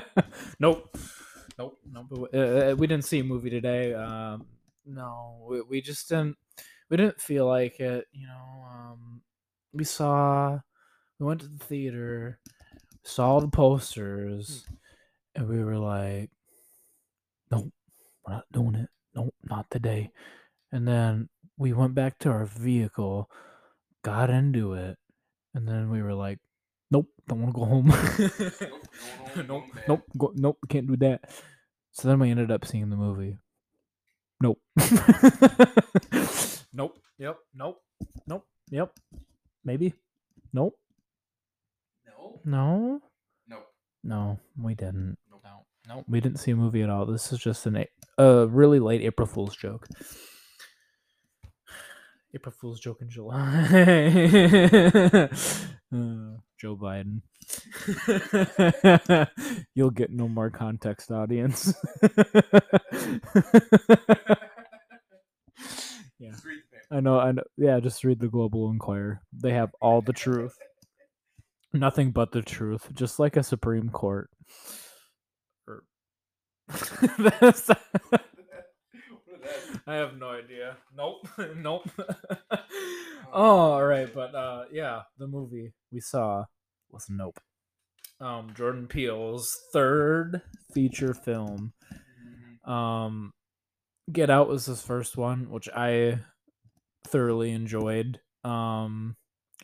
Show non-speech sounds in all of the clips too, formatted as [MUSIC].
[LAUGHS] nope, nope, nope. Uh, uh, we didn't see a movie today. Um, no, we, we just didn't. We didn't feel like it. You know, um, we saw. We went to the theater, saw the posters, and we were like, "Nope, we're not doing it. Nope, not today." And then we went back to our vehicle, got into it, and then we were like, "Nope, don't want to go home." [LAUGHS] Nope, nope, [LAUGHS] nope, go, nope, can't do that. So then we ended up seeing the movie. Nope. [LAUGHS] nope. Yep. Nope. Nope. Yep. Maybe. Nope. No. No. Nope. No, we didn't. Nope. No. No, we didn't see a movie at all. This is just an a a really late April Fool's joke. [SIGHS] April Fool's joke in July. Uh, Joe Biden. [LAUGHS] You'll get no more context, audience. [LAUGHS] yeah, Just read the paper. I know. I know. Yeah, just read the Global Inquirer. They have all the truth, nothing but the truth, just like a Supreme Court. Or- er. [LAUGHS] That's- What is that? I have no idea. Nope. nope. Oh, all right, but uh yeah, the movie we saw was Nope. Um Jordan Peele's third feature film. Um Get Out was his first one, which I thoroughly enjoyed. Um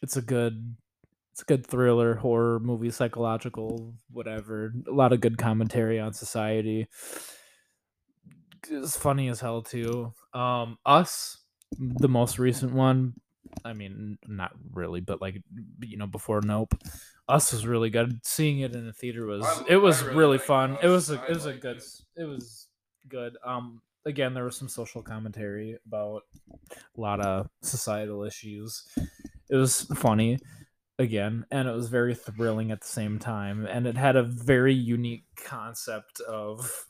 it's a good it's a good thriller, horror movie, psychological, whatever. A lot of good commentary on society. It's funny as hell too. Um Us, the most recent one, I mean, not really, but like you know, before Nope, Us was really good. Seeing it in the theater was I- it was really really fun. It was a I it was a good it. it was good. Um, again, there was some social commentary about a lot of societal issues. It was funny again, and it was very thrilling at the same time, and it had a very unique concept of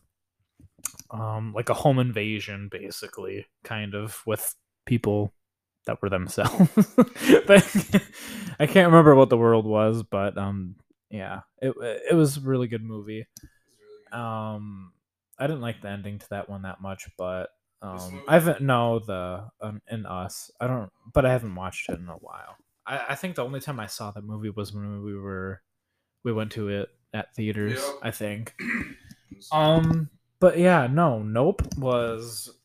um like a home invasion basically kind of with people that were themselves [LAUGHS] but i can't remember what the world was but um yeah it it was a really good movie It's really good. um i didn't like the ending to that one that much but um i haven't no the um, in us i don't but i haven't watched it in a while i i think the only time i saw that movie was when we were we went to it at theaters Yep. i think um, but yeah, no, Nope was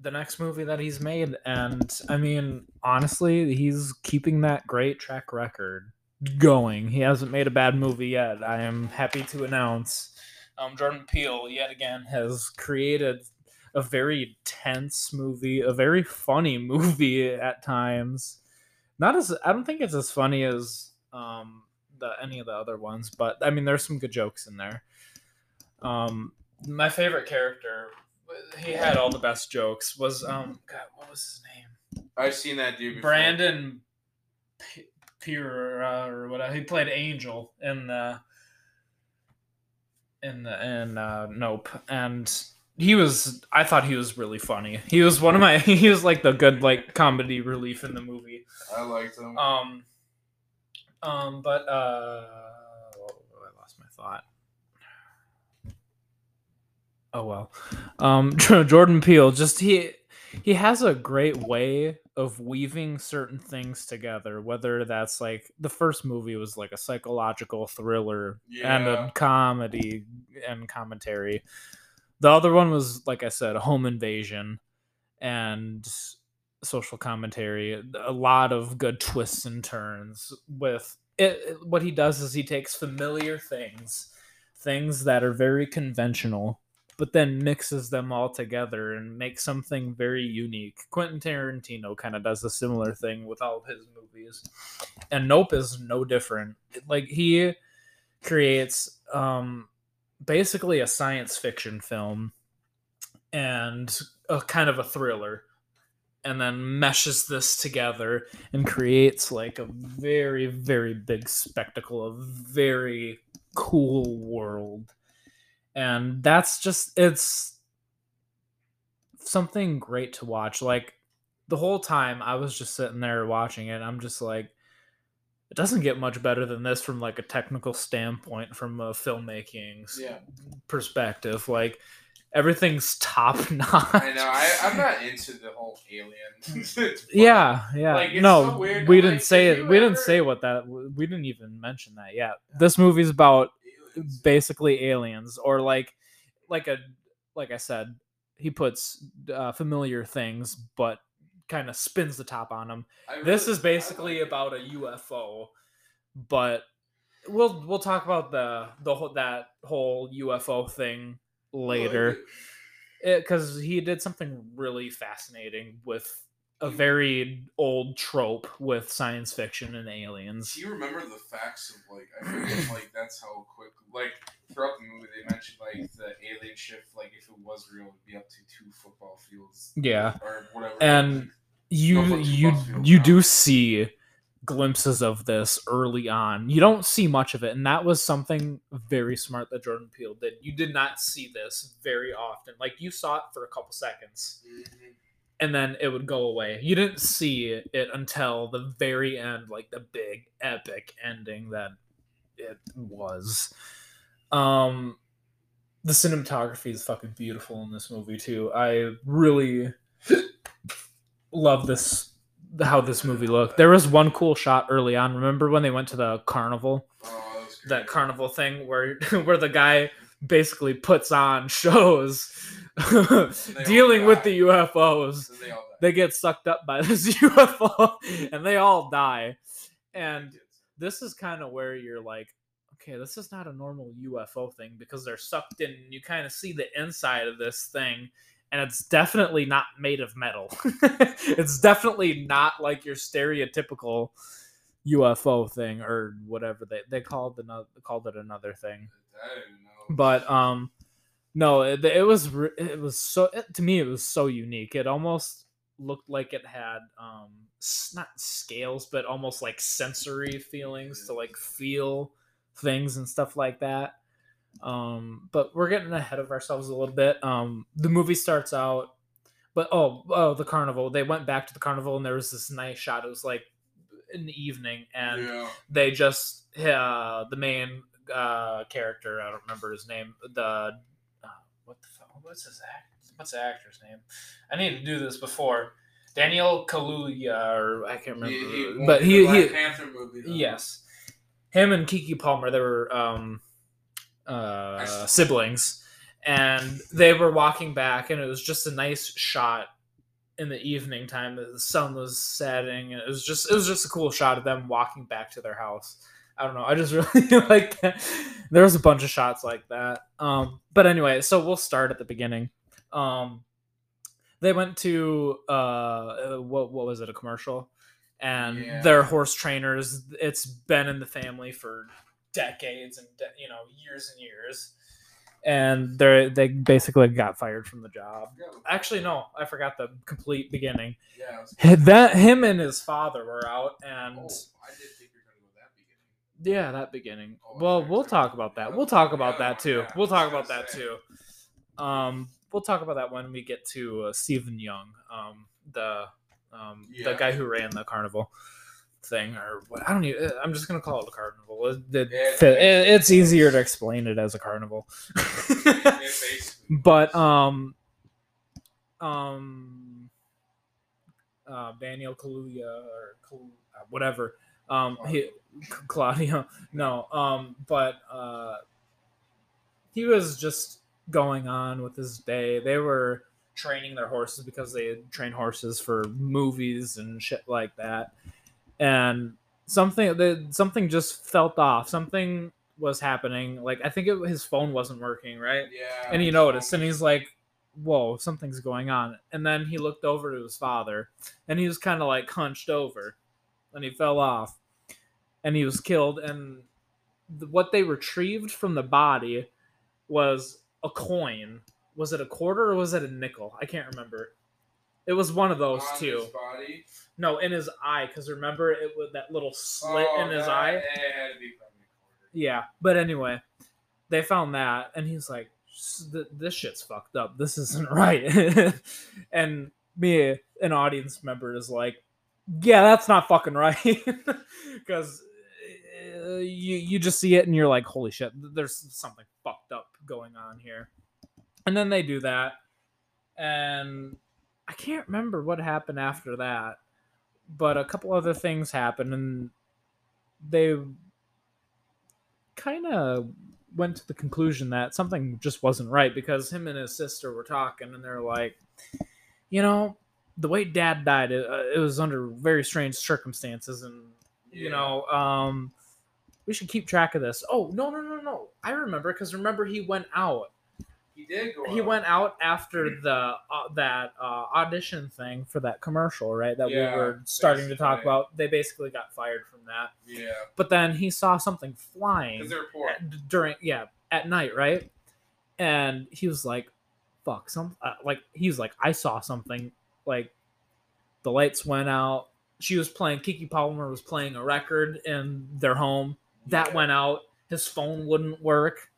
the next movie that he's made, and I mean, honestly, he's keeping that great track record going. He hasn't made a bad movie yet. I am happy to announce. Um, Jordan Peele yet again has created a very tense movie, a very funny [LAUGHS] movie at times. Not as I don't think it's as funny as um the any of the other ones, but I mean, there's some good jokes in there. Um, my favorite character, he had all the best jokes. Was um, God, what was his name? I've seen that dude before. Brandon P- Pira or whatever. He played Angel in the in the in uh, Nope, and he was. I thought he was really funny. He was one of my. [LAUGHS] He was like the good like comedy relief in the movie. I liked him. Um, um, but uh, I lost my thought. Oh well. Um, [LAUGHS] Jordan Peele just he he has a great way of weaving certain things together. Whether that's like the first movie was like a psychological thriller and a comedy and commentary. The other one was like I said, a home invasion and social commentary. A lot of good twists and turns with it. it- What he does is he takes familiar things, things that are very conventional, but then mixes them all together and makes something very unique. Quentin Tarantino kind of does a similar thing with all of his movies. And Nope is no different. Like he creates um basically a science fiction film and a kind of a thriller and then meshes this together and creates like a very very big spectacle a very cool world and that's just it's something great to watch like the whole time i was just sitting there watching it i'm just like it doesn't get much better than this from like a technical standpoint, from a filmmaking Yeah. perspective. Like everything's [LAUGHS] top notch. I know. I, I'm not into the whole alien. [LAUGHS] Yeah, yeah. Like, no, so we didn't say it. We didn't say what that. We didn't even mention that yet. This movie's about. Basically aliens, or like, like a, like I said, he puts uh, familiar things, but kind of spins the top on them. I This is basically like about a UFO, but we'll we'll talk about the the whole that whole UFO thing later because he did something really fascinating with a very old trope with science fiction and aliens. Do you remember the facts of like I forget like that's how quick like throughout the movie they mentioned like the alien ship like if it was real it'd be up to two football fields Yeah, or whatever and you two you you'll you know. do see glimpses of this early on. You don't see much of it, and that was something very smart that Jordan Peele did. You did not see this very often. Like you saw it for a couple seconds, Mhm. And then it would go away. You didn't see it until the very end, like the big epic ending that it was. Um the cinematography is fucking beautiful in this movie too. I really love this how this movie looked. There was one cool shot early on. Remember when they went to the carnival? Oh, that, that carnival thing where [LAUGHS] where the guy basically puts on [LAUGHS] shows dealing with the UFOs. They. They get sucked up by [LAUGHS] this UFO and they all die. And this is kind of where you're like, okay, this is not a normal UFO thing because they're sucked in and you kind of see the inside of this thing and it's definitely not made of metal. [LAUGHS] it's definitely not like your stereotypical UFO thing or whatever they they called another called it another thing. I didn't know. But um no, it, it was it was so it, to me it was so unique. It almost looked like it had um not scales but almost like sensory feelings to like feel things and stuff like that. Um but we're getting ahead of ourselves a little bit. Um the movie starts out but oh oh the carnival. They went back to the carnival and there was this nice shot. It was like in the evening and yeah. they just uh the main uh character i don't remember his name the uh, what the fuck what's his act what's the actor's name i need to do this before daniel kaluuya or i can't remember He, he but he, Black he Panther movie. though. yes him and keke palmer they were um uh siblings and they were walking back and it was just a nice shot in the evening time the sun was setting and it was just it was just a cool shot of them walking back to their house. I don't know i just [LAUGHS] really like that. There was a bunch of shots like that. Um but anyway so we'll start at the beginning. Um they went to uh what what was it a commercial? And Yeah. their horse trainers it's been in the family for decades and de- you know years and years and they they basically got fired from the job. Yeah, actually no i forgot the complete beginning. Yeah. that him and his father were out and Oh, I did think you were gonna that beginning. yeah that beginning. Oh, well we'll talk about that. We'll talk about that too. We'll talk about that too. Um we'll talk about that when we get to uh, steven yeun um the um the guy who ran the carnival thing or what i don't even i'm just gonna call it a carnival. It, it, Yeah, it it- it's easier to explain it as a carnival. [LAUGHS] But um um uh Daniel Kaluuya or Kal- uh, whatever um he [LAUGHS] Claudio no um but uh he was just going on with his day. They were training their horses because they had trained horses for movies and shit like that and something that something just felt off. Something was happening. Like i think it, his phone wasn't working right? Yeah. and he noticed and he's like whoa something's going on. And then he looked over to his father and he was kind of like hunched over and he fell off and he was killed and th- what they retrieved from the body was a coin. Was it a quarter or was it a nickel? I can't remember. It was one of those on two. No in his eye because remember it was that little slit Oh, in his that- eye It had to be probably yeah, but anyway, they found that, and he's like, "This shit's fucked up. This isn't [LAUGHS] right." and me, an audience member, is like, "Yeah, that's not fucking right," [LAUGHS] because uh, you you just see it and you're like, holy shit, there's something fucked up going on here. And then they do that, and I can't remember what happened after that, but a couple other things happened, and they kind of went to the conclusion that something just wasn't right because him and his sister were talking, and they're like, you know, the way Dad died, it, uh, it was under very strange circumstances, and you know, um, we should keep track of this. Oh no, no, no, no! I remember because remember he went out. He did go. He out. went out after the uh, that uh, audition thing for that commercial, right? That Yeah, we were starting to talk about. They basically got fired from that. Yeah, But then he saw something flying because they're poor. at- during yeah at night, right? And he was like, "Fuck!" Some uh, like he was like, "I saw something." Like the lights went out. She was playing. Keke Palmer was playing a record in their home. That Yeah. went out. His phone wouldn't work.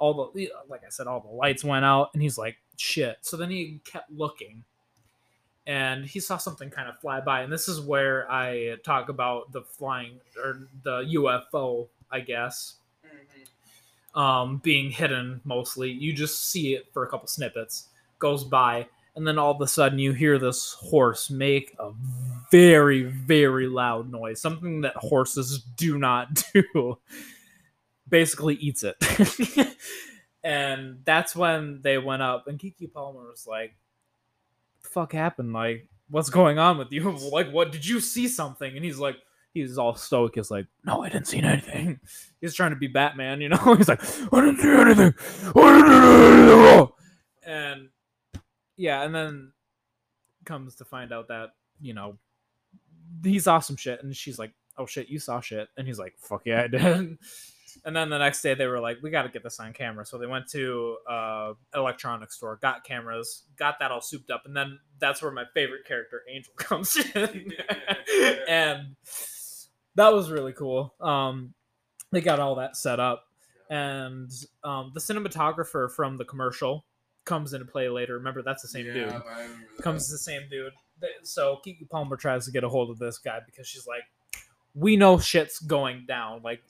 All the like I said, all the lights went out, and he's like, "Shit!" So then he kept looking, and he saw something kind of fly by. And this is where I talk about the flying or the UFO, I guess Mhm. um, being hidden mostly. You just see it for a couple snippets, goes by, and then all of a sudden you hear this horse make a very, very loud noise, something that horses do not [LAUGHS] do. Basically, eats it. [LAUGHS] and that's when they went up, and Keke Palmer was like, "The fuck happened? Like, what's going on with you? [LAUGHS] Like, what did you see something?" And he's like, he's all stoic. He's like, "No, I didn't see anything." [LAUGHS] He's trying to be Batman, you know. He's like, "I didn't see anything. I didn't see anything. And yeah, and then comes to find out that you know he saw some shit, and she's like, "Oh shit, you saw shit," and he's like, "Fuck yeah, I did." And then the next day they were like, "We got to get this on camera." So they went to uh, electronics store, got cameras, got that all souped up, and then that's where my favorite character, Angel, [LAUGHS] comes in, [LAUGHS] and that was really cool. Um, they got all that set up, and um, the cinematographer from the commercial comes into play later. Remember, that's the same Yeah, dude I remember that. comes the same dude. So Keke Palmer tries to get a hold of this guy because she's like, "We know shit's going down. Like,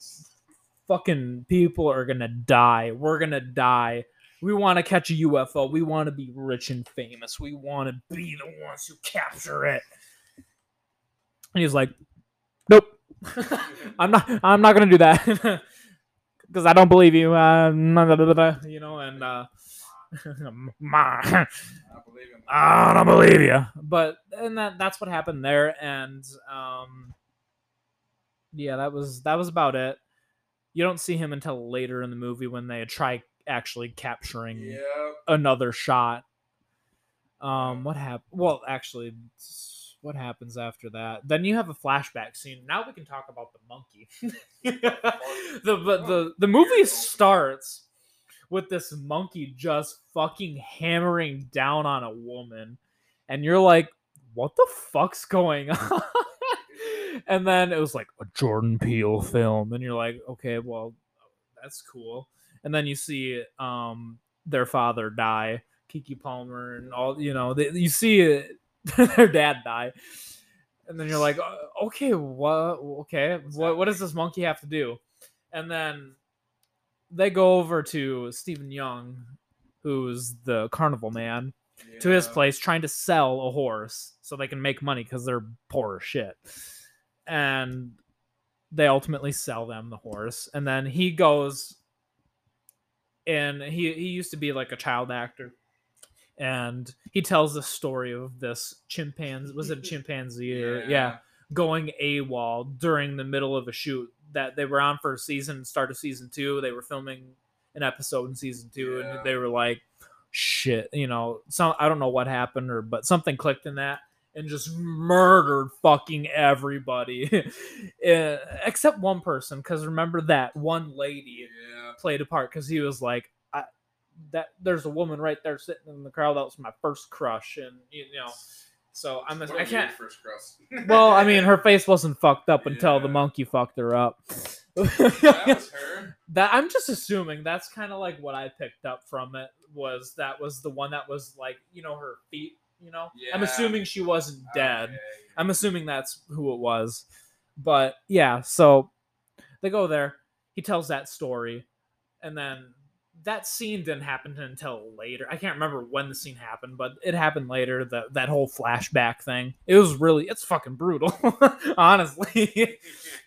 fucking people are gonna die. We're gonna die. We want to catch a UFO. We want to be rich and famous. We want to be the ones who capture it." And he's like, "Nope, [LAUGHS] I'm not. I'm not gonna do that [LAUGHS] because I don't believe you." Uh, you know, and uh, I believe him. I don't believe you. But and that that's what happened there, and um, yeah, that was that was about it. You don't see him until later in the movie when they try actually capturing Yeah. another shot. Um, what happened? Well, actually, what happens after that? Then you have a flashback scene. Now we can talk about the monkey. [LAUGHS] the, the the the movie starts with this monkey just fucking hammering down on a woman, and you're like, "What the fuck's going [LAUGHS] on?" And then it was like a Jordan Peele film, and you're like, "Okay, well, that's cool." And then you see um their father die, Keke Palmer, and all you know. They, you see it, [LAUGHS] their dad die, and then you're like, "Uh, "Okay, what? Okay, what? What does this monkey have to do?" And then they go over to Steven Yeun, who's the carnival man, to his place trying to sell a horse so they can make money because they're poor as shit. And they ultimately sell them the horse. And then he goes and he, he used to be like a child actor. And he tells the story of this chimpanzee. Was it a chimpanzee? Or, [LAUGHS] yeah going AWOL during the middle of a shoot that they were on for a season, start of season two. They were filming an episode in season two, Yeah. and they were like, "Shit," you know. Some I don't know what happened, or but something clicked in that, and just murdered fucking everybody, [LAUGHS] Eh, except one person. Because remember that one lady Yeah. played a part because he was like, I, "That there's a woman right there sitting in the crowd. That was my first crush," and you know. So I'm. I a weird can't First crust. [LAUGHS] well, I mean, her face wasn't fucked up until the monkey fucked her up. that was [LAUGHS] her. that I'm just assuming that's kind of like what I picked up from it was that was the one that was like you know her feet. You know, I'm assuming she wasn't dead. Okay. I'm assuming that's who it was. But yeah, so they go there. He tells that story, and then that scene didn't happen until later. I can't remember when the scene happened, but it happened later. That that whole flashback thing. It was really it's fucking brutal, [LAUGHS] honestly.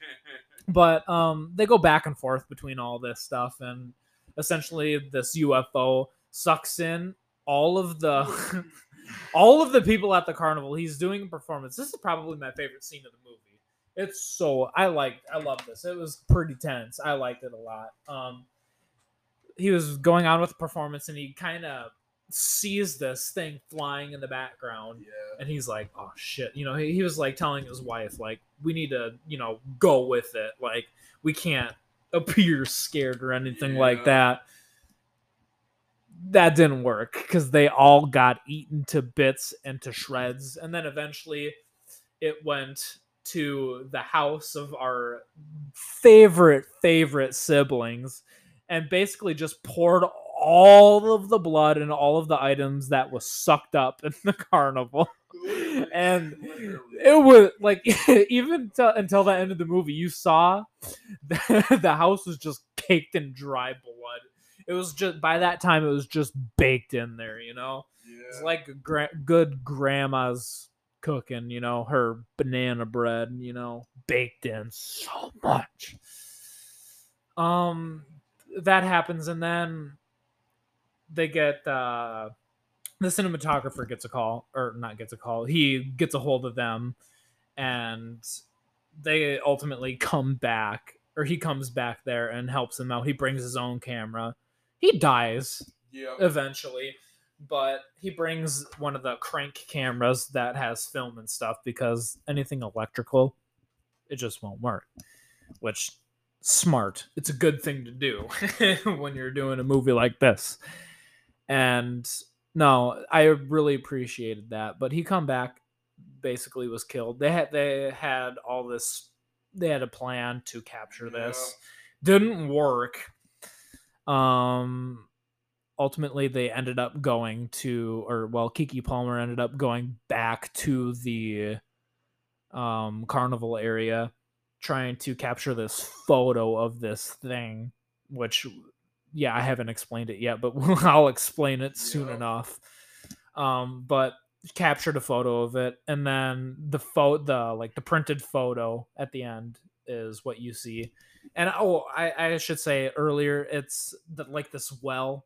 [LAUGHS] but um, they go back and forth between all this stuff, and essentially this UFO sucks in all of the [LAUGHS] all of the people at the carnival. He's doing a performance. This is probably my favorite scene of the movie. It's so I like I love this. It was pretty tense. I liked it a lot. Um, he was going on with the performance, and he kind of sees this thing flying in the background Yeah. and he's like oh shit you know he, he was like telling his wife like we need to you know go with it like we can't appear scared or anything like that that didn't work because they all got eaten to bits and to shreds and then eventually it went to the house of our favorite favorite siblings and basically just poured all of the blood and all of the items that was sucked up in the [LAUGHS] carnival. And it was like [LAUGHS] even t- until the end of the movie you saw [LAUGHS] the, the house was just caked in dry blood it was just by that time it was just baked in there you know? It's like gra- good grandma's cooking you know her banana bread you know baked in so much. Um that happens and then they get uh the cinematographer gets a call or not gets a call he gets a hold of them and they ultimately come back or he comes back there and helps him out. He brings his own camera he dies yeah. eventually but he brings one of the crank cameras that has film and stuff because anything electrical it just won't work which smart. It's a good thing to do [LAUGHS] when you're doing a movie like this. And no i really appreciated that but he come back basically was killed. They had they had all this they had a plan to capture this. Didn't work um ultimately they ended up going to or well keke palmer ended up going back to the um carnival area trying to capture this photo of this thing which yeah i haven't explained it yet but [LAUGHS] i'll explain it soon Yeah. enough um but captured a photo of it and then the photo the like the printed photo at the end is what you see and oh i i should say earlier it's the, like this well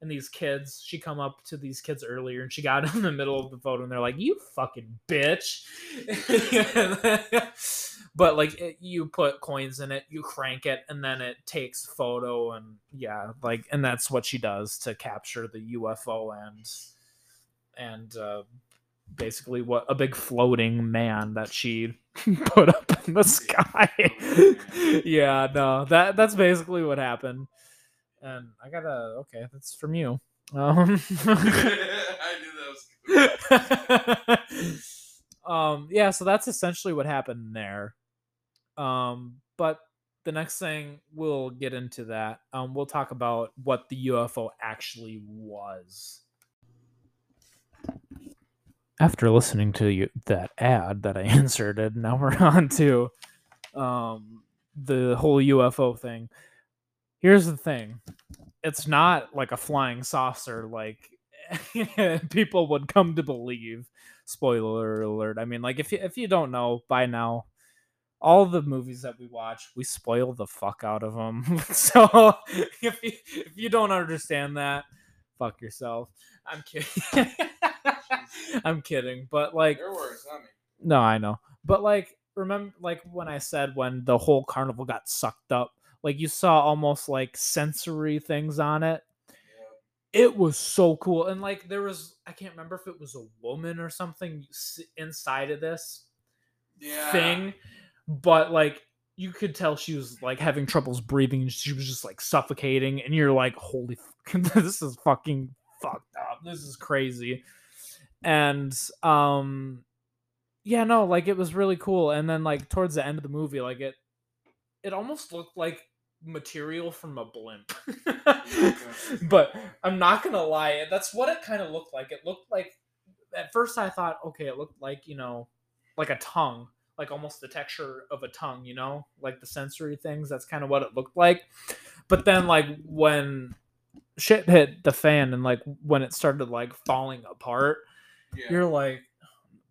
and these kids she come up to these kids earlier and she got [LAUGHS] in the middle of the photo and they're like you fucking bitch. [LAUGHS] But like it, you put coins in it you crank it and then it takes photo and yeah like and that's what she does to capture the ufo and and uh basically what a big floating man that she [LAUGHS] put [LAUGHS] in the sky. Yeah no that that's basically what happened. And i gotta okay that's from you. Um [LAUGHS] I knew that [LAUGHS] was um yeah so that's essentially what happened there. Um but the next thing we'll get into that. Um we'll talk about what the ufo actually was after listening to you, that ad that i [LAUGHS] inserted now we're [LAUGHS] on to um the whole ufo thing. Here's the thing. It's not like a flying saucer like [LAUGHS] people would come to believe. Spoiler alert. I mean like if you if you don't know by now all the movies that we watch we spoil the fuck out of them so if you if you don't understand that fuck yourself. I'm kidding i'm kidding but like Your words, not me. no, I know. But like remember like when I said when the whole carnival got sucked up, like you saw almost like sensory things on it. Yeah. It was so cool. And like there was I can't remember if it was a woman or something inside of this Yeah. thing, but like you could tell she was like having troubles breathing and she was just like suffocating and you're like holy f- [LAUGHS] this is fucking fucked up. This is crazy. And um yeah, no, like it was really cool and then like towards the end of the movie like it it almost looked like material from a blimp. [LAUGHS] [LAUGHS] but I'm not gonna lie, that's what it kind of looked like. It looked like at first I thought, okay, it looked like, you know, like a tongue, like almost the texture of a tongue, you know, like the sensory things. That's kind of what it looked like. But then, like when shit hit the fan and like when it started like falling apart, Yeah. you're like,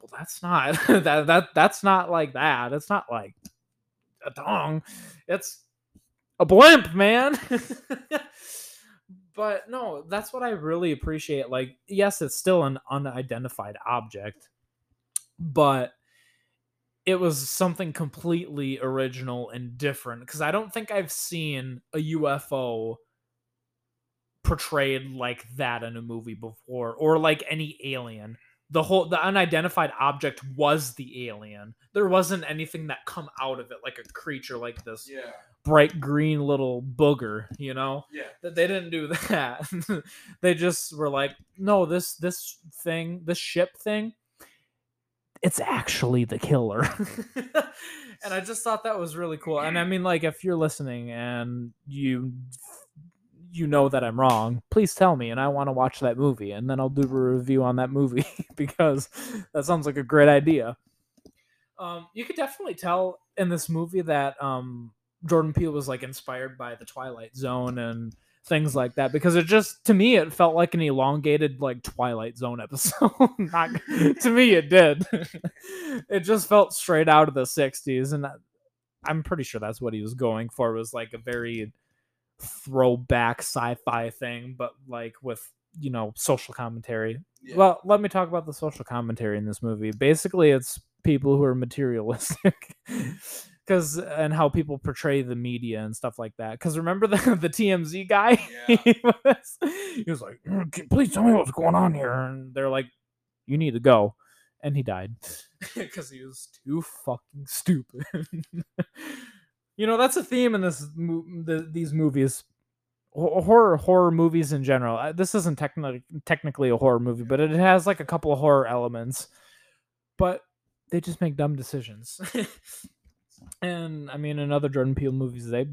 well, that's not [LAUGHS] that that that's not like that. It's not like a tongue. It's a blimp, man. [LAUGHS] but no, that's what I really appreciate. Like, yes, it's still an unidentified object, but it was something completely original and different because I don't think I've seen a UFO portrayed like that in a movie before or like any alien the whole the unidentified object was the alien. There wasn't anything that come out of it like a creature like this Yeah. bright green little booger you know? Yeah. that they didn't do [LAUGHS] that. They just were like no this this thing this ship thing it's actually the killer. [LAUGHS] And i just thought that was really cool. And i mean like if you're listening and you you know that i'm wrong please tell me and i want to watch that movie and then i'll do a review on that movie [LAUGHS] because that sounds like a great idea. Um you could definitely tell in this movie that um jordan peele was like inspired by the twilight zone and things like that because it just to me it felt like an elongated like twilight zone [LAUGHS] episode. Not, [LAUGHS] to me it did. It just felt straight out of the 60s and I- i'm pretty sure that's what he was going for was like a very throwback sci-fi thing but like with you know social commentary. Yeah. well let me talk about the social commentary in this movie. Basically it's people who are materialistic [LAUGHS] because and how people portray the media and stuff like that. Because remember the [LAUGHS] the tmz guy? Yeah. [LAUGHS] he, was, he was like "Mm, please tell me what's going on here? And they're like you need to go. And he died. Because he was too fucking stupid you know that's a theme in this the, these movies. Horror horror movies in general. Uh, this isn't technically technically a horror movie but it has like a couple of horror elements. But they just make dumb decisions. [LAUGHS] And i mean in other jordan peele movies they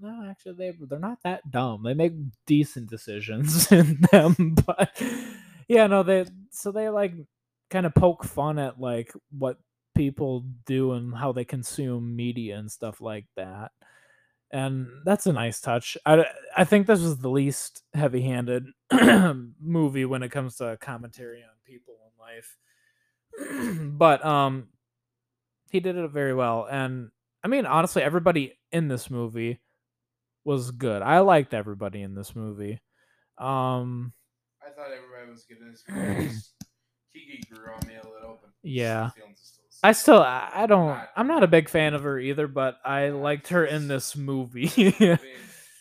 no actually they they're not that dumb. They make decent decisions [LAUGHS] in them but yeah no they so they like kind of poke fun at like what people do and how they consume media and stuff like that and that's a nice touch. I I think this was the least heavy-handed [CLEARS THROAT] movie when it comes to commentary on people in life. [CLEARS THROAT] but um he did it very well and I mean honestly everybody in this movie was good. I liked everybody in this movie. Um I thought everybody was good in this movie. Keke grew on me a little, but Yeah. I still I don't I'm not a big fan of her either, but I liked her in this movie. [LAUGHS] [LAUGHS]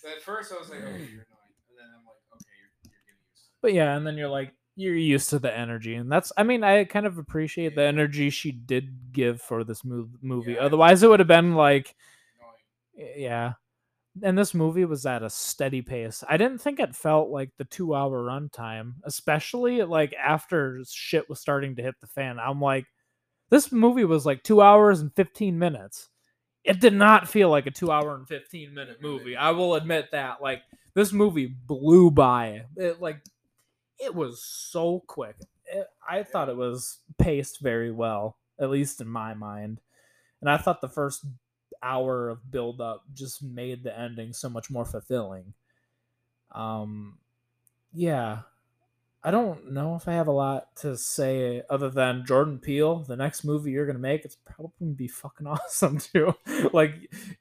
At first I was like, okay, you're annoying, and then I'm like, okay, you're, you're getting used to. But yeah, and then you're like you're used to the energy, and that's I mean I kind of appreciate the energy she did give for this movie. Yeah, Otherwise, it would have been like Annoying. yeah. And this movie was at a steady pace. I didn't think it felt like the two hour runtime, especially like after shit was starting to hit the fan. I'm like, this movie was like two hours and 15 minutes. It did not feel like a two hour and 15 minute movie. I will admit that. Like, this movie blew by. It like, it was so quick. It, I thought it was paced very well, at least in my mind. And I thought the first hour of build up just made the ending so much more fulfilling. Um yeah. I don't know if I have a lot to say other than Jordan Peele, the next movie you're gonna make, it's probably gonna be fucking [LAUGHS] awesome too. like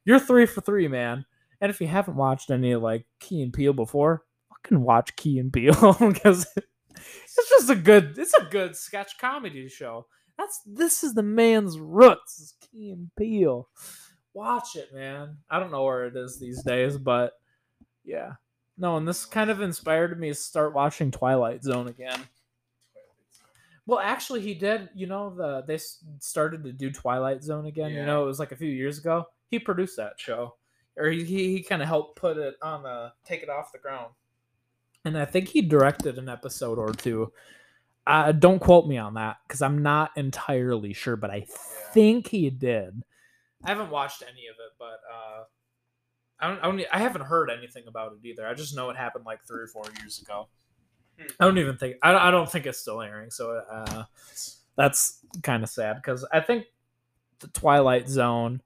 you're three for three, man. And if you haven't watched any like Key and Peele before, fucking watch Key and Peele [LAUGHS] because it's just a good it's a good sketch comedy show. That's this is the man's roots, is Key and Peele. Watch it, man. I don't know where it is these days, but yeah. No, and this kind of inspired me to start watching Twilight Zone again. Well, actually, he did. You know, the they started to do Twilight Zone again. You know, it was like a few years ago. He produced that show, or he he, he kind of helped put it on the take it off the ground. And I think he directed an episode or two. Uh, don't quote me on that because I'm not entirely sure, but I think he did. I haven't watched any of it, but uh, I don't, I don't. I haven't heard anything about it either. I just know it happened like three or four years ago. Hmm. I don't even think. I don't, I don't think it's still airing. So uh, that's kind of sad because I think the Twilight Zone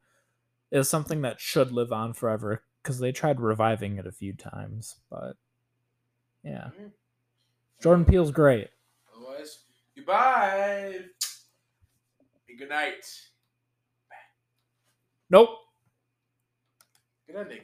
is something that should live on forever because they tried reviving it a few times, but yeah, hmm. Jordan Peele's great. Otherwise, goodbye and good night. Nope. Good ending.